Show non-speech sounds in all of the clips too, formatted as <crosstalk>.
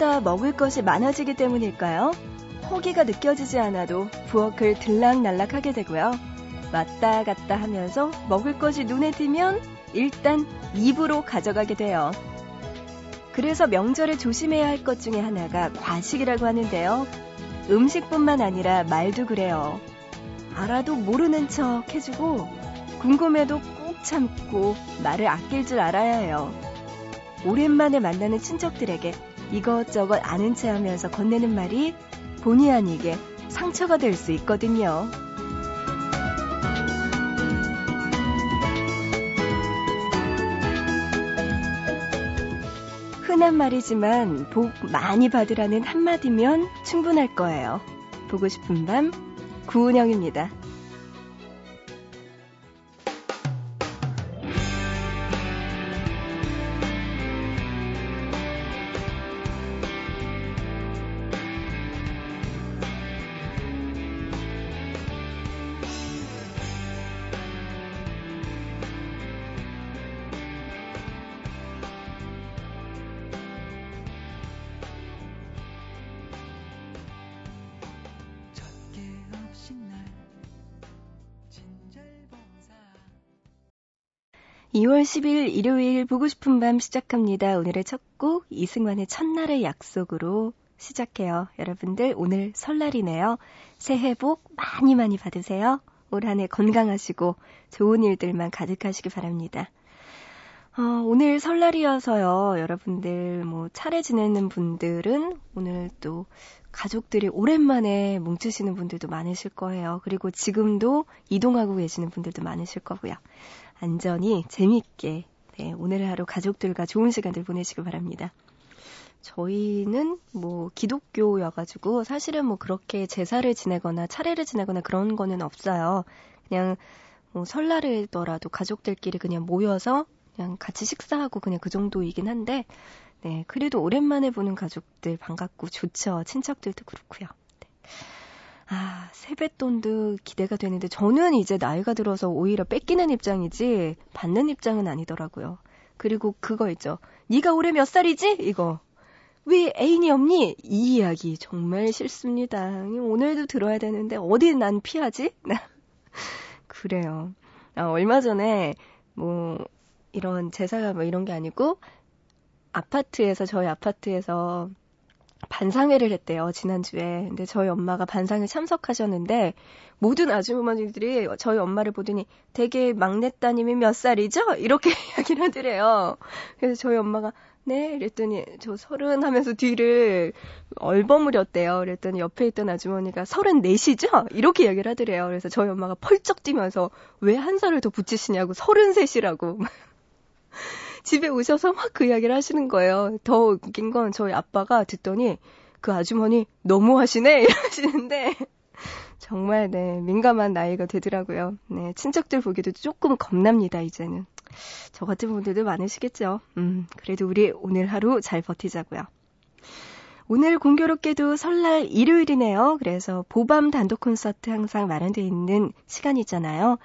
평소보다 먹을 것이 많아지기 때문일까요? 허기가 느껴지지 않아도 부엌을 들락날락하게 되고요. 왔다 갔다 하면서 먹을 것이 눈에 띄면 일단 입으로 가져가게 돼요. 그래서 명절에 조심해야 할 것 중에 하나가 과식이라고 하는데요. 음식뿐만 아니라 말도 그래요. 알아도 모르는 척 해주고 궁금해도 꾹 참고 말을 아낄 줄 알아야 해요. 오랜만에 만나는 친척들에게 이것저것 아는 체 하면서 건네는 말이 본의 아니게 상처가 될 수 있거든요. 흔한 말이지만 복 많이 받으라는 한마디면 충분할 거예요. 보고 싶은 밤 구은영입니다. 2월 10일 일요일 보고 싶은 밤 시작합니다. 오늘의 첫 곡 이승환의 첫날의 약속으로 시작해요. 여러분들 오늘 설날이네요. 새해 복 많이 많이 받으세요. 올 한 해 건강하시고 좋은 일들만 가득하시기 바랍니다. 어, 오늘 설날이어서요. 여러분들 뭐 차례 지내는 분들은 오늘 또 가족들이 오랜만에 뭉치시는 분들도 많으실 거예요. 그리고 지금도 이동하고 계시는 분들도 많으실 거고요. 안전히 재미있게 네, 오늘 하루 가족들과 좋은 시간들 보내시길 바랍니다. 저희는 뭐 기독교여가지고 사실은 뭐 그렇게 제사를 지내거나 차례를 지내거나 그런 거는 없어요. 그냥 뭐 설날이더라도 가족들끼리 그냥 모여서 그냥 같이 식사하고 그냥 그 정도이긴 한데 네 그래도 오랜만에 보는 가족들 반갑고 좋죠. 친척들도 그렇고요. 아, 세뱃돈도 기대가 되는데 저는 이제 나이가 들어서 오히려 뺏기는 입장이지 받는 입장은 아니더라고요. 그리고 그거 있죠. 네가 올해 몇 살이지? 이거. 왜 애인이 없니? 이 이야기 정말 싫습니다. 오늘도 들어야 되는데 어디 난 피하지? <laughs> 그래요. 아, 얼마 전에 뭐 이런 제사가 뭐 이런 게 아니고 아파트에서 저희 아파트에서 반상회를 했대요, 지난주에. 근데 저희 엄마가 반상회 참석하셨는데, 모든 아주머니들이 저희 엄마를 보더니 되게 막내 따님이 몇 살이죠? 이렇게 <laughs> 이야기를 하더래요. 그래서 저희 엄마가, 네? 이랬더니 저 서른 하면서 뒤를 얼버무렸대요. 그랬더니 옆에 있던 아주머니가 서른 넷이죠? 이렇게 이야기를 하더래요. 그래서 저희 엄마가 펄쩍 뛰면서 왜 한 살을 더 붙이시냐고, 서른 셋이라고. <laughs> 집에 오셔서 막 그 이야기를 하시는 거예요. 더 웃긴 건 저희 아빠가 듣더니 그 아주머니 너무 하시네 <laughs> 이러시는데 정말 네 민감한 나이가 되더라고요. 네 친척들 보기도 조금 겁납니다 이제는. 저 같은 분들도 많으시겠죠. 음 그래도 우리 오늘 하루 잘 버티자고요. 오늘 공교롭게도 설날 일요일이네요. 그래서 보밤 단독 콘서트 항상 마련되어 있는 시간이잖아요.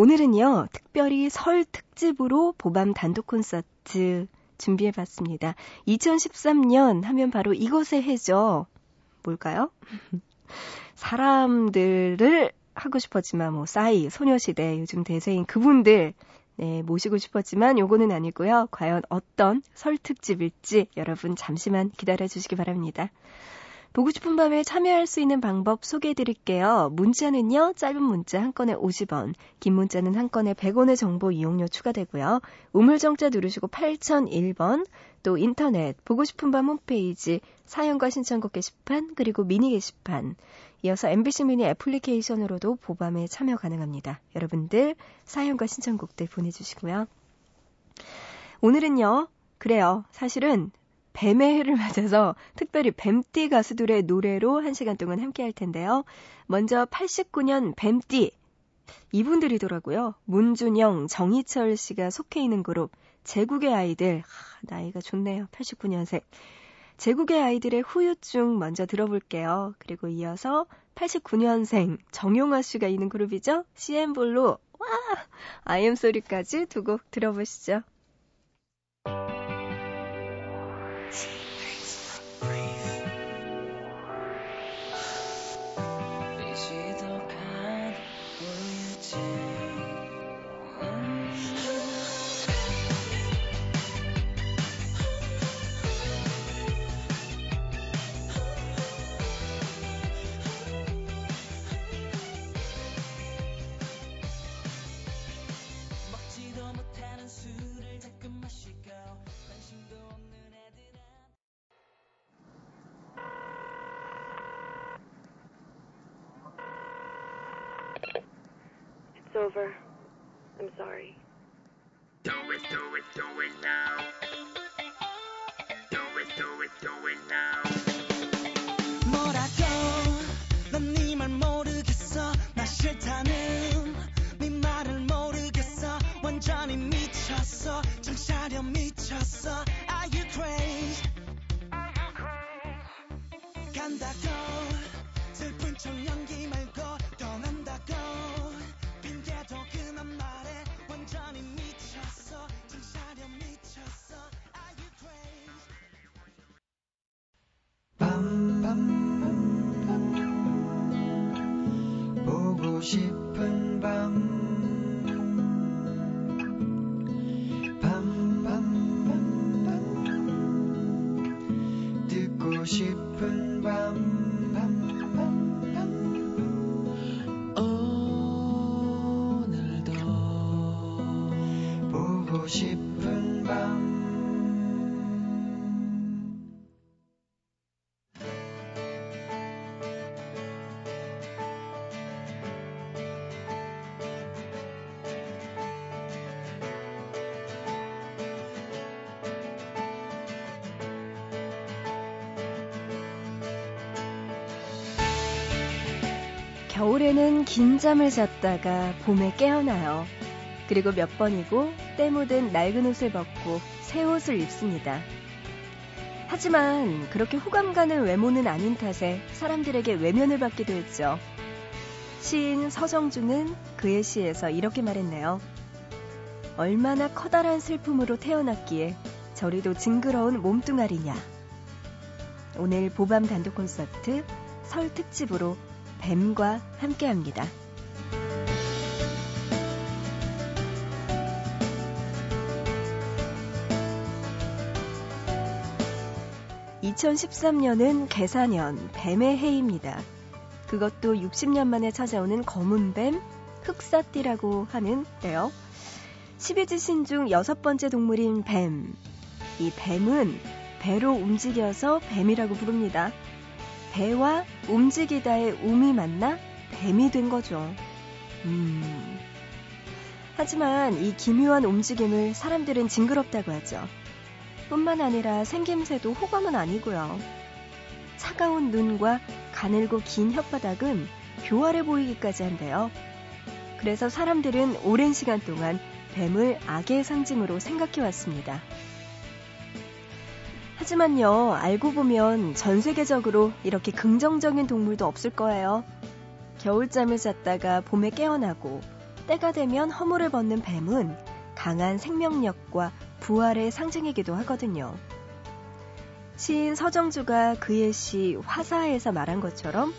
오늘은요, 특별히 설 특집으로 보밤 단독 콘서트 준비해 봤습니다. 2013년 하면 바로 이곳의 해죠. 뭘까요? <laughs> 사람들을 하고 싶었지만 뭐 싸이, 소녀시대, 요즘 대세인 그분들 네, 모시고 싶었지만 요거는 아니고요. 과연 어떤 설 특집일지 여러분 잠시만 기다려 주시기 바랍니다. 보고 싶은 밤에 참여할 수 있는 방법 소개해 드릴게요. 문자는요, 짧은 문자 한 건에 50원, 긴 문자는 한 건에 100원의 정보 이용료 추가되고요. 우물정자 누르시고 8001번, 또 인터넷, 보고 싶은 밤 홈페이지, 사연과 신청곡 게시판, 그리고 미니 게시판, 이어서 MBC 미니 애플리케이션으로도 보밤에 참여 가능합니다. 여러분들 사연과 신청곡들 보내주시고요. 오늘은요, 그래요. 사실은 뱀의 해를 맞아서 특별히 뱀띠 가수들의 노래로 한 시간 동안 함께 할 텐데요. 먼저 89년 뱀띠 이분들이더라고요. 문준영, 정희철 씨가 속해 있는 그룹 제국의 아이들. 하, 나이가 좋네요. 89년생. 제국의 아이들의 후유증 먼저 들어볼게요. 그리고 이어서 89년생 정용화 씨가 있는 그룹이죠. CN블루. 와! 아이엠 소리까지 두 곡 들어보시죠. it. Sorry. 겨울에는 긴 잠을 잤다가 봄에 깨어나요. 그리고 몇 번이고 때 묻은 낡은 옷을 벗고 새 옷을 입습니다. 하지만 그렇게 호감 가는 외모는 아닌 탓에 사람들에게 외면을 받기도 했죠. 시인 서정주는 그의 시에서 이렇게 말했네요. 얼마나 커다란 슬픔으로 태어났기에 저리도 징그러운 몸뚱아리냐. 오늘 보밤 단독 콘서트 설 특집으로 뱀과 함께 합니다. 2013년은 개사년 뱀의 해입니다. 그것도 60년 만에 찾아오는 검은 뱀, 흑사띠라고 하는 때요. 12지신 중 여섯 번째 동물인 뱀. 이 뱀은 배로 움직여서 뱀이라고 부릅니다. 배와 움직이다의 움이 만나 뱀이 된 거죠. 음. 하지만 이 기묘한 움직임을 사람들은 징그럽다고 하죠. 뿐만 아니라 생김새도 호감은 아니고요. 차가운 눈과 가늘고 긴 혓바닥은 교활해 보이기까지 한대요. 그래서 사람들은 오랜 시간 동안 뱀을 악의 상징으로 생각해 왔습니다. 하지만요, 알고 보면 전 세계적으로 이렇게 긍정적인 동물도 없을 거예요. 겨울잠을 잤다가 봄에 깨어나고 때가 되면 허물을 벗는 뱀은 강한 생명력과 부활의 상징이기도 하거든요. 시인 서정주가 그의 시 화사에서 말한 것처럼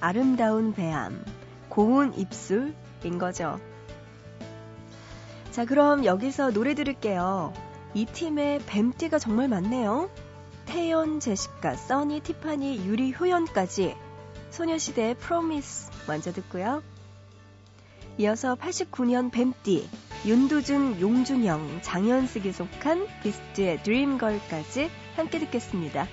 아름다운 배암, 고운 입술인 거죠. 자, 그럼 여기서 노래 들을게요. 이 팀의 뱀띠가 정말 많네요. 태연, 제시카, 써니, 티파니, 유리, 효연까지 소녀시대의 프로미스 먼저 듣고요. 이어서 89년 뱀띠, 윤두준, 용준영, 장현숙이 속한 비스트의 드림걸까지 함께 듣겠습니다.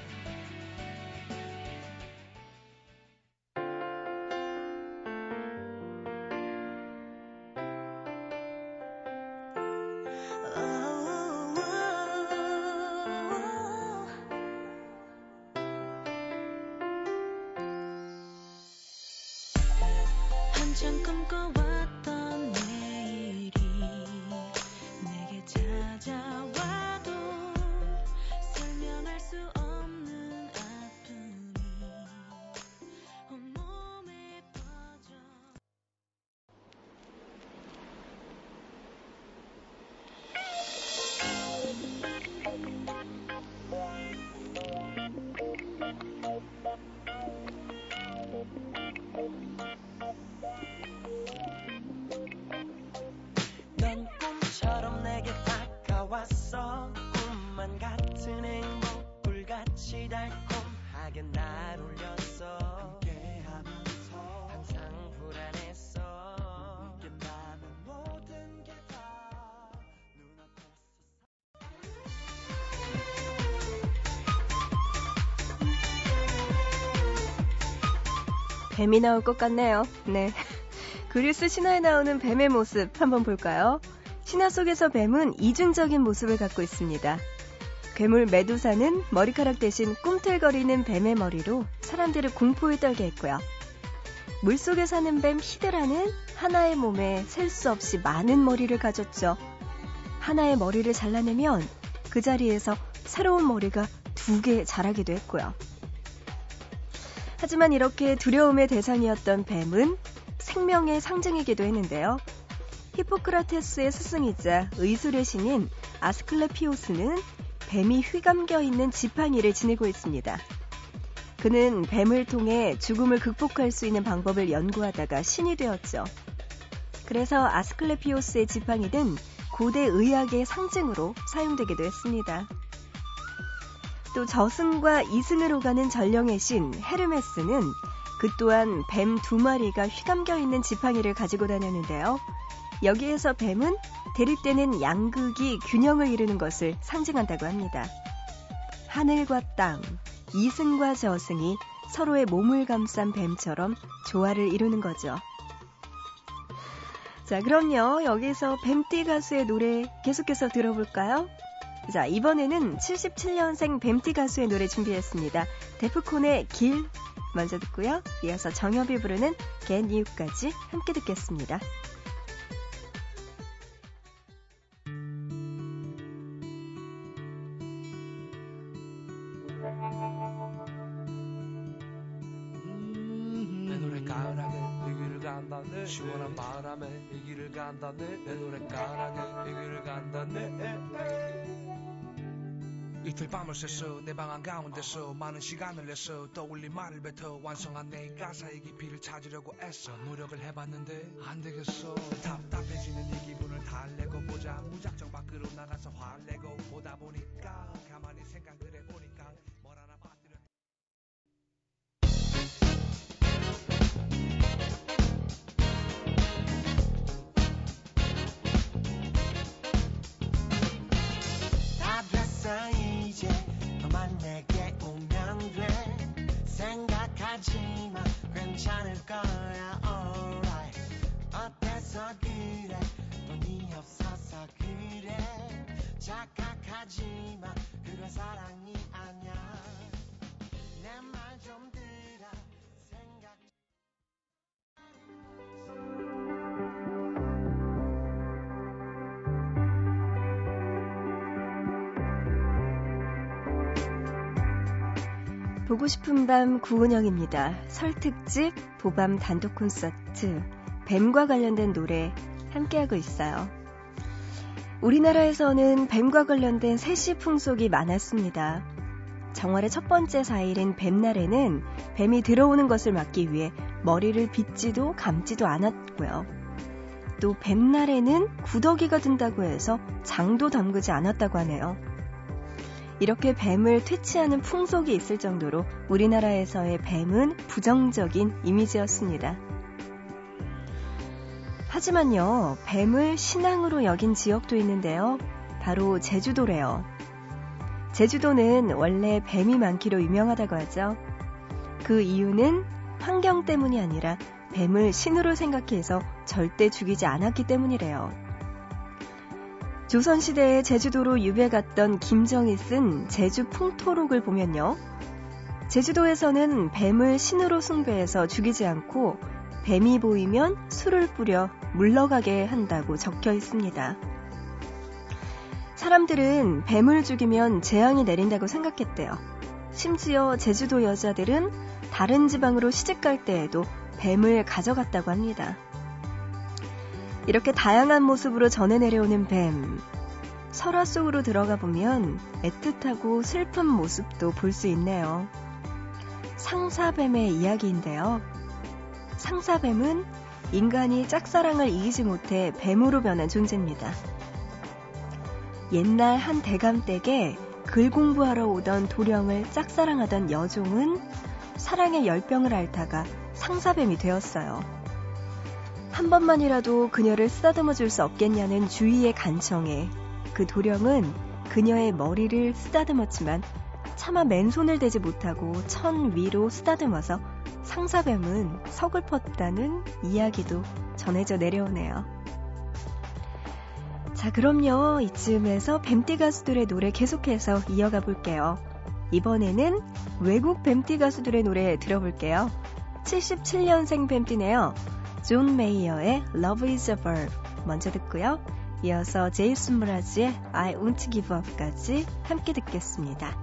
뱀이 나올 것 같네요. 네. <laughs> 그리스 신화에 나오는 뱀의 모습 한번 볼까요? 신화 속에서 뱀은 이중적인 모습을 갖고 있습니다. 괴물 메두사는 머리카락 대신 꿈틀거리는 뱀의 머리로 사람들을 공포에 떨게 했고요. 물속에 사는 뱀 히드라는 하나의 몸에 셀 수 없이 많은 머리를 가졌죠. 하나의 머리를 잘라내면 그 자리에서 새로운 머리가 두 개 자라기도 했고요. 하지만 이렇게 두려움의 대상이었던 뱀은 생명의 상징이기도 했는데요. 히포크라테스의 스승이자 의술의 신인 아스클레피오스는 뱀이 휘감겨 있는 지팡이를 지니고 있습니다. 그는 뱀을 통해 죽음을 극복할 수 있는 방법을 연구하다가 신이 되었죠. 그래서 아스클레피오스의 지팡이는 고대 의학의 상징으로 사용되기도 했습니다. 또 저승과 이승으로 가는 전령의 신 헤르메스는 그 또한 뱀 두 마리가 휘감겨 있는 지팡이를 가지고 다녔는데요. 여기에서 뱀은 대립되는 양극이 균형을 이루는 것을 상징한다고 합니다. 하늘과 땅, 이승과 저승이 서로의 몸을 감싼 뱀처럼 조화를 이루는 거죠. 자, 그럼요. 여기서 뱀띠 가수의 노래 계속해서 들어볼까요? 자, 이번에는 77년생 뱀띠 가수의 노래 준비했습니다. 데프콘의 길 먼저 듣고요. 이어서 정엽이 부르는 겐 이유까지 함께 듣겠습니다. 새서 내 방 한가운데서 많은 시간을 내서 떠올린 말을 뱉어 완성한 내 가사의 깊이를 찾으려고 애써 노력을 해봤는데 안 되겠어. 답답해지는 이 기분을 달래고 보자. 무작정 밖으로 나가서 화내고 보다 보니까 가만히 생각을 해보니까 뭘 하나 빠뜨려 다 됐어 이 하지 마 괜찮을 거야 alright. 어때서 그래? 돈이 없어서 그래. 착각하지 마. 그건 사랑이 아니야. 내 말 좀 보고 싶은 밤 구은영입니다. 설 특집 보밤 단독 콘서트 뱀과 관련된 노래 함께하고 있어요. 우리나라에서는 뱀과 관련된 세시 풍속이 많았습니다. 정월의 첫 번째 4일인 뱀날에는 뱀이 들어오는 것을 막기 위해 머리를 빗지도 감지도 않았고요. 또 뱀날에는 구더기가 든다고 해서 장도 담그지 않았다고 하네요. 이렇게 뱀을 퇴치하는 풍속이 있을 정도로 우리나라에서의 뱀은 부정적인 이미지였습니다. 하지만요, 뱀을 신앙으로 여긴 지역도 있는데요. 바로 제주도래요. 제주도는 원래 뱀이 많기로 유명하다고 하죠. 그 이유는 환경 때문이 아니라 뱀을 신으로 생각해서 절대 죽이지 않았기 때문이래요. 조선시대에 제주도로 유배 갔던 김정이 쓴 제주 풍토록을 보면요. 제주도에서는 뱀을 신으로 숭배해서 죽이지 않고 뱀이 보이면 술을 뿌려 물러가게 한다고 적혀 있습니다. 사람들은 뱀을 죽이면 재앙이 내린다고 생각했대요. 심지어 제주도 여자들은 다른 지방으로 시집갈 때에도 뱀을 가져갔다고 합니다. 이렇게 다양한 모습으로 전해 내려오는 뱀. 설화 속으로 들어가 보면 애틋하고 슬픈 모습도 볼 수 있네요. 상사뱀의 이야기인데요. 상사뱀은 인간이 짝사랑을 이기지 못해 뱀으로 변한 존재입니다. 옛날 한 대감댁에 글 공부하러 오던 도령을 짝사랑하던 여종은 사랑의 열병을 앓다가 상사뱀이 되었어요. 한 번만이라도 그녀를 쓰다듬어 줄 수 없겠냐는 주위의 간청에 그 도령은 그녀의 머리를 쓰다듬었지만 차마 맨손을 대지 못하고 천 위로 쓰다듬어서 상사뱀은 서글펐다는 이야기도 전해져 내려오네요. 자, 그럼요. 이쯤에서 뱀띠 가수들의 노래 계속해서 이어가 볼게요. 이번에는 외국 뱀띠 가수들의 노래 들어볼게요. 77년생 뱀띠네요. 존 메이어의 Love is a Verb 먼저 듣고요. 이어서 제이슨 므라즈의 I Won't Give Up까지 함께 듣겠습니다.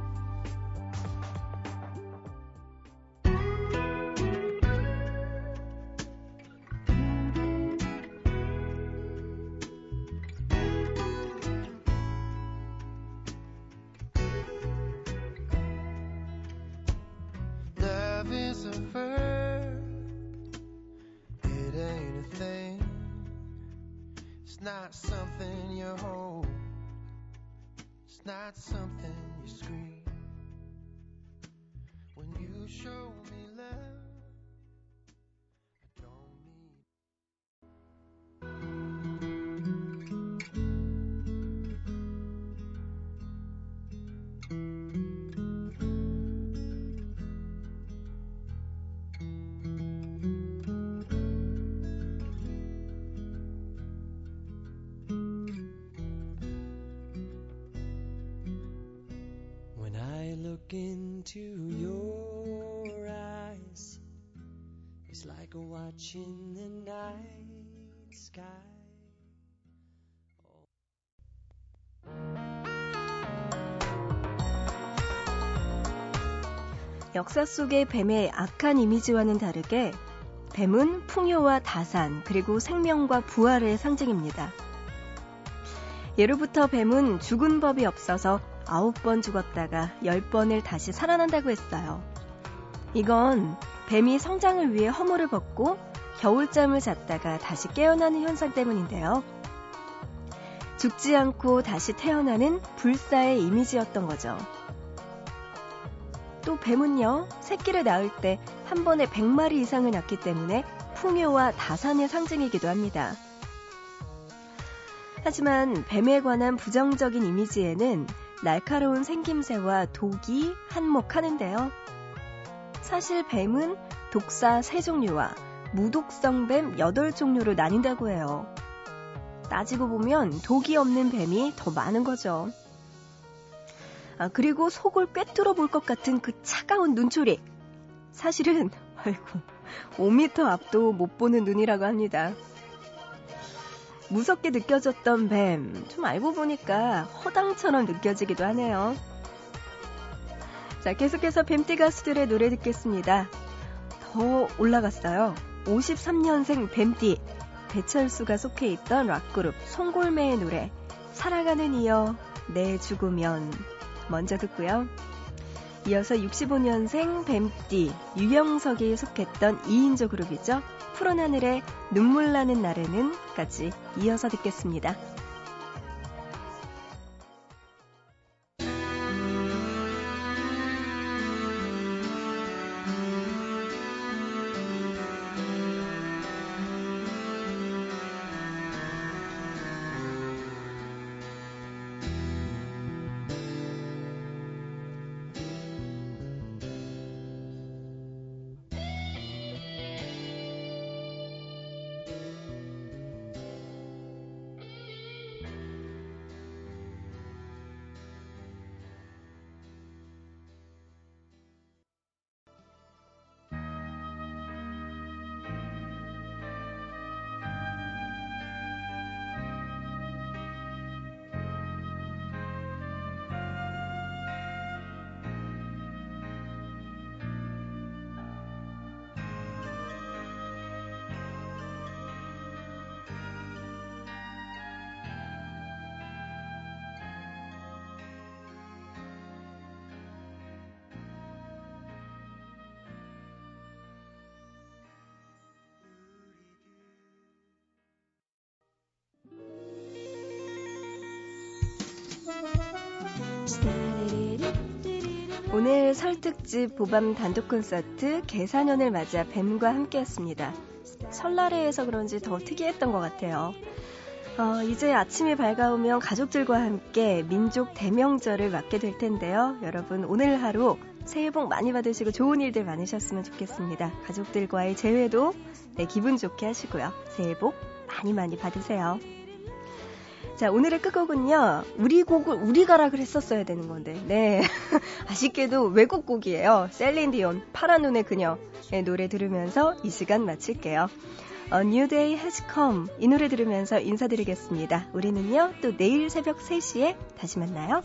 Not something you hold. It's not something you scream. When you show watching the night sky. 역사 속의 뱀의 악한 이미지와는 다르게 뱀은 풍요와 다산 그리고 생명과 부활의 상징입니다. 예로부터 뱀은 죽은 법이 없어서 아홉 번 죽었다가 열 번을 다시 살아난다고 했어요. 이건 뱀이 성장을 위해 허물을 벗고 겨울잠을 잤다가 다시 깨어나는 현상 때문인데요. 죽지 않고 다시 태어나는 불사의 이미지였던 거죠. 또 뱀은요, 새끼를 낳을 때 한 번에 100마리 이상을 낳기 때문에 풍요와 다산의 상징이기도 합니다. 하지만 뱀에 관한 부정적인 이미지에는 날카로운 생김새와 독이 한몫하는데요. 사실 뱀은 독사 3종류와 무독성 뱀 8종류로 나뉜다고 해요. 따지고 보면 독이 없는 뱀이 더 많은 거죠. 아, 그리고 속을 꿰뚫어 볼 것 같은 그 차가운 눈초리. 사실은, <laughs> 아이고, 5m 앞도 못 보는 눈이라고 합니다. 무섭게 느껴졌던 뱀, 좀 알고 보니까 허당처럼 느껴지기도 하네요. 자, 계속해서 뱀띠 가수들의 노래 듣겠습니다. 더 올라갔어요. 53년생 뱀띠, 배철수가 속해 있던 락그룹 송골매의 노래, 살아가는 이여, 내 죽으면. 먼저 듣고요. 이어서 65년생 뱀띠, 유영석이 속했던 2인조 그룹이죠. 푸른 하늘에 눈물 나는 날에는 까지 이어서 듣겠습니다. 오늘 설특집 보밤 단독 콘서트 개사년을 맞아 뱀과 함께했습니다. 설날에해서 그런지 더 특이했던 것 같아요. 어, 이제 아침이 밝아오면 가족들과 함께 민족 대명절을 맞게 될 텐데요. 여러분 오늘 하루 새해 복 많이 받으시고 좋은 일들 많으셨으면 좋겠습니다. 가족들과의 재회도 네, 기분 좋게 하시고요. 새해 복 많이 많이 받으세요. 자, 오늘의 끝곡은요. 우리 곡을 우리가라 그랬었어야 되는 건데. 네. <laughs> 아쉽게도 외국 곡이에요. 셀린디온 파란 눈의 그녀의 노래 들으면서 이 시간 마칠게요. A New Day Has Come 이 노래 들으면서 인사드리겠습니다. 우리는요 또 내일 새벽 3시에 다시 만나요.